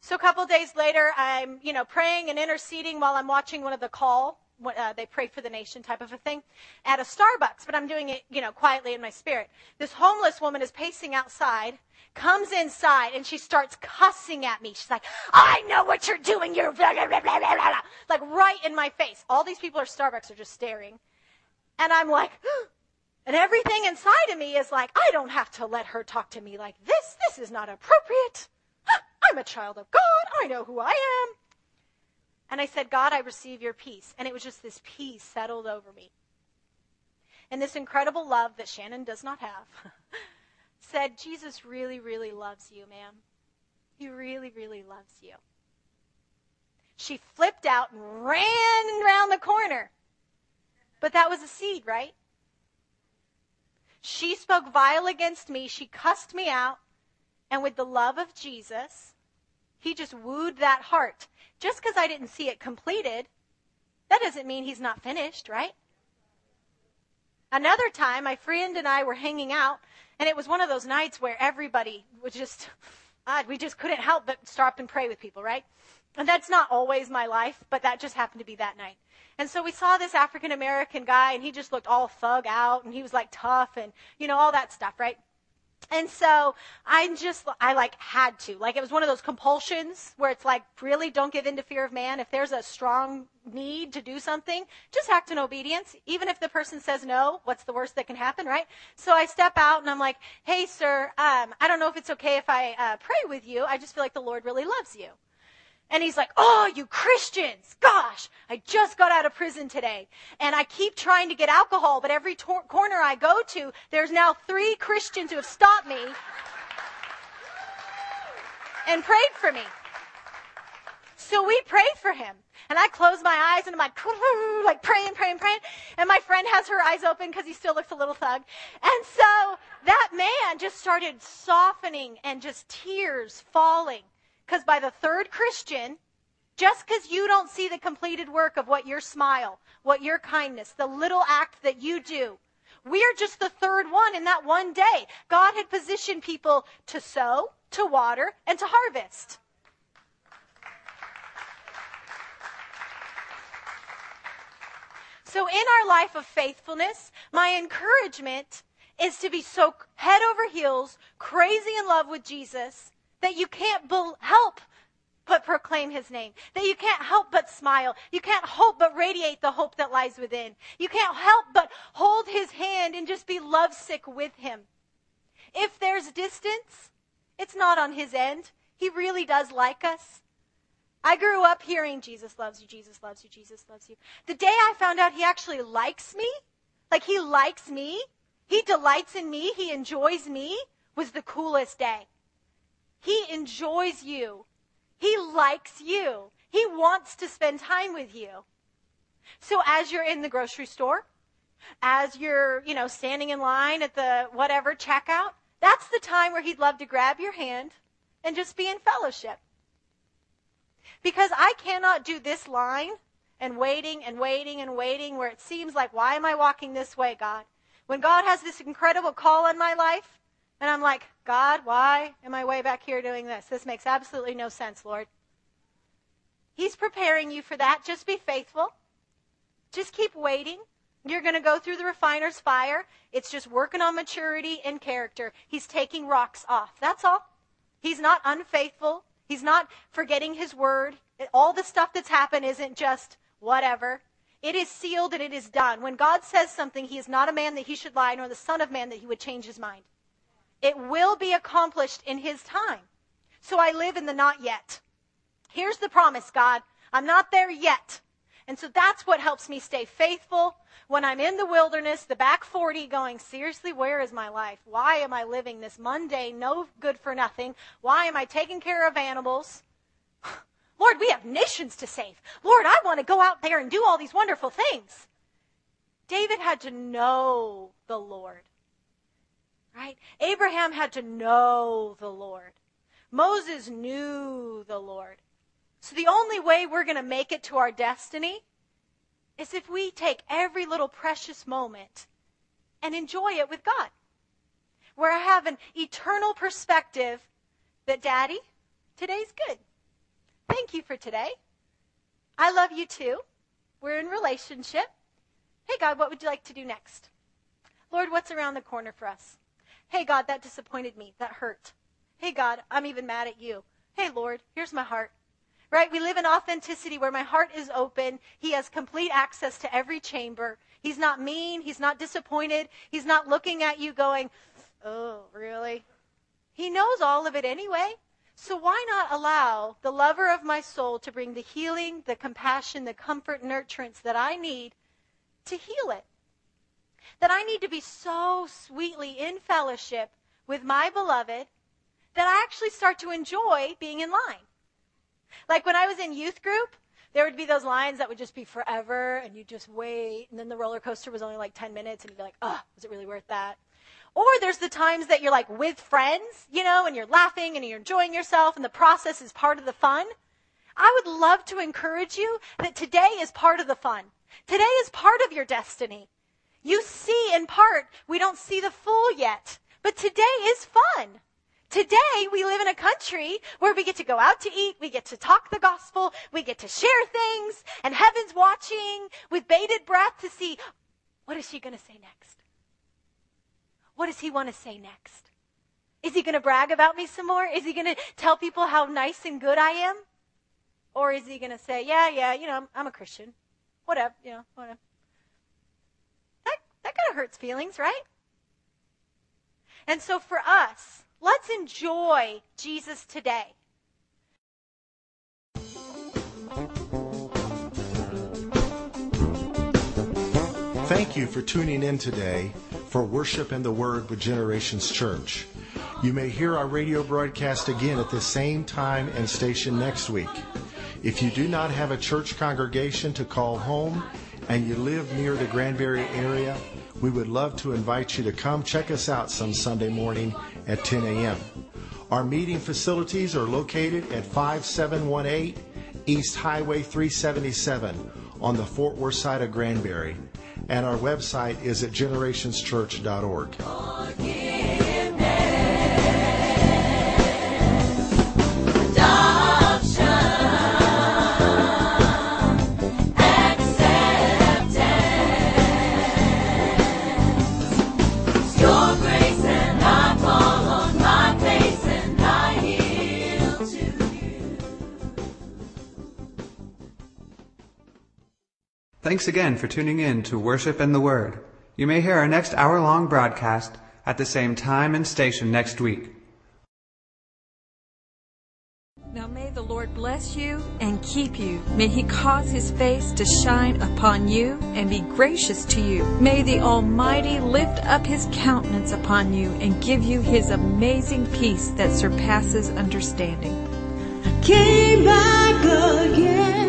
So a couple days later, I'm, you know, praying and interceding while I'm watching one of the call uh, they pray for the nation type of a thing at a Starbucks, but I'm doing it, you know, quietly in my spirit. This homeless woman is pacing outside, comes inside, and she starts cussing at me. She's like, I know what you're doing. You're blah, blah, blah, blah, blah, like right in my face. All these people are Starbucks are just staring. And I'm like, and everything inside of me is like, I don't have to let her talk to me like this. This is not appropriate. I'm a child of God. I know who I am. And I said, God, I receive your peace. And it was just this peace settled over me. And this incredible love that Shannon does not have said, Jesus really, really loves you, ma'am. He really, really loves you. She flipped out and ran around the corner. But that was a seed, right? She spoke vile against me. She cussed me out. And with the love of Jesus, he just wooed that heart. Just because I didn't see it completed, that doesn't mean he's not finished, right? Another time, my friend and I were hanging out, and it was one of those nights where everybody was just, uh, we just couldn't help but stop and pray with people, right? And that's not always my life, but that just happened to be that night. And so we saw this African American guy, and he just looked all thug out, and he was like tough, and you know all that stuff, right? And so I just, I like had to. Like it was one of those compulsions where it's like, really don't give in to fear of man. If there's a strong need to do something, just act in obedience. Even if the person says no, what's the worst that can happen, right? So I step out and I'm like, hey, sir, um, I don't know if it's okay if I uh, pray with you. I just feel like the Lord really loves you. And he's like, Oh, you Christians. Gosh, I just got out of prison today. And I keep trying to get alcohol, but every tor- corner I go to, there's now three Christians who have stopped me and prayed for me. So we prayed for him. And I close my eyes and I'm like, like praying, praying, praying. And my friend has her eyes open because he still looks a little thug. And so that man just started softening and just tears falling. Because by the third Christian, just because you don't see the completed work of what your smile, what your kindness, the little act that you do, we're just the third one in that one day. God had positioned people to sow, to water, and to harvest. So, in our life of faithfulness, my encouragement is to be so head over heels, crazy in love with Jesus, that you can't help but proclaim his name, that you can't help but smile, you can't hope but radiate the hope that lies within, you can't help but hold his hand and just be lovesick with him. If there's distance, it's not on his end. He really does like us. I grew up hearing Jesus loves you, Jesus loves you, Jesus loves you. The day I found out he actually likes me, like he likes me, he delights in me, he enjoys me, was the coolest day. He enjoys you. He likes you. He wants to spend time with you. So as you're in the grocery store, as you're, you know, standing in line at the whatever checkout, that's the time where he'd love to grab your hand and just be in fellowship. Because I cannot do this line and waiting and waiting and waiting where it seems like, why am I walking this way, God? When God has this incredible call on my life, and I'm like, God, why am I way back here doing this? This makes absolutely no sense, Lord. He's preparing you for that. Just be faithful. Just keep waiting. You're going to go through the refiner's fire. It's just working on maturity and character. He's taking rocks off. That's all. He's not unfaithful. He's not forgetting his word. All the stuff that's happened isn't just whatever. It is sealed and it is done. When God says something, he is not a man that he should lie, nor the son of man that he would change his mind. It will be accomplished in his time. So I live in the not yet. Here's the promise, God. I'm not there yet. And so that's what helps me stay faithful when I'm in the wilderness, the back 40, going, seriously, where is my life? Why am I living this mundane, no good for nothing? Why am I taking care of animals? Lord, we have nations to save. Lord, I want to go out there and do all these wonderful things. David had to know the Lord. Right? Abraham had to know the Lord. Moses knew the Lord. So the only way we're going to make it to our destiny is if we take every little precious moment and enjoy it with God. Where I have an eternal perspective that, Daddy, today's good. Thank you for today. I love you too. We're in relationship. Hey, God, what would you like to do next? Lord, what's around the corner for us? Hey, God, that disappointed me. That hurt. Hey, God, I'm even mad at you. Hey, Lord, here's my heart. Right? We live in authenticity where my heart is open. He has complete access to every chamber. He's not mean. He's not disappointed. He's not looking at you going, oh, really? He knows all of it anyway. So why not allow the lover of my soul to bring the healing, the compassion, the comfort, nurturance that I need to heal it? That I need to be so sweetly in fellowship with my beloved that I actually start to enjoy being in line. Like when I was in youth group, there would be those lines that would just be forever and you just wait and then the roller coaster was only like 10 minutes and you'd be like, oh, was it really worth that? Or there's the times that you're like with friends, you know, and you're laughing and you're enjoying yourself and the process is part of the fun. I would love to encourage you that today is part of the fun. Today is part of your destiny. You see in part, we don't see the full yet, but today is fun. Today, we live in a country where we get to go out to eat, we get to talk the gospel, we get to share things, and heaven's watching with bated breath to see what is she going to say next? What does he want to say next? Is he going to brag about me some more? Is he going to tell people how nice and good I am? Or is he going to say, yeah, yeah, you know, I'm a Christian. Whatever, you know, whatever. That, kind of hurts feelings, right? And so for us, Let's enjoy Jesus today. Thank you for tuning in today for Worship in the Word with Generations Church. You may hear our radio broadcast again at the same time and station next week. If you do not have a church congregation to call home and you live near the Granbury area, we would love to invite you to come check us out some Sunday morning at 10 a.m. Our meeting facilities are located at 5718 East Highway 377 on the Fort Worth side of Granbury, and our website is at generationschurch.org. Thanks again for tuning in to Worship in the Word. You may hear our next hour long broadcast at the same time and station next week. Now may the Lord bless you and keep you. May he cause his face to shine upon you and be gracious to you. May the Almighty lift up his countenance upon you and give you his amazing peace that surpasses understanding. I Came back again.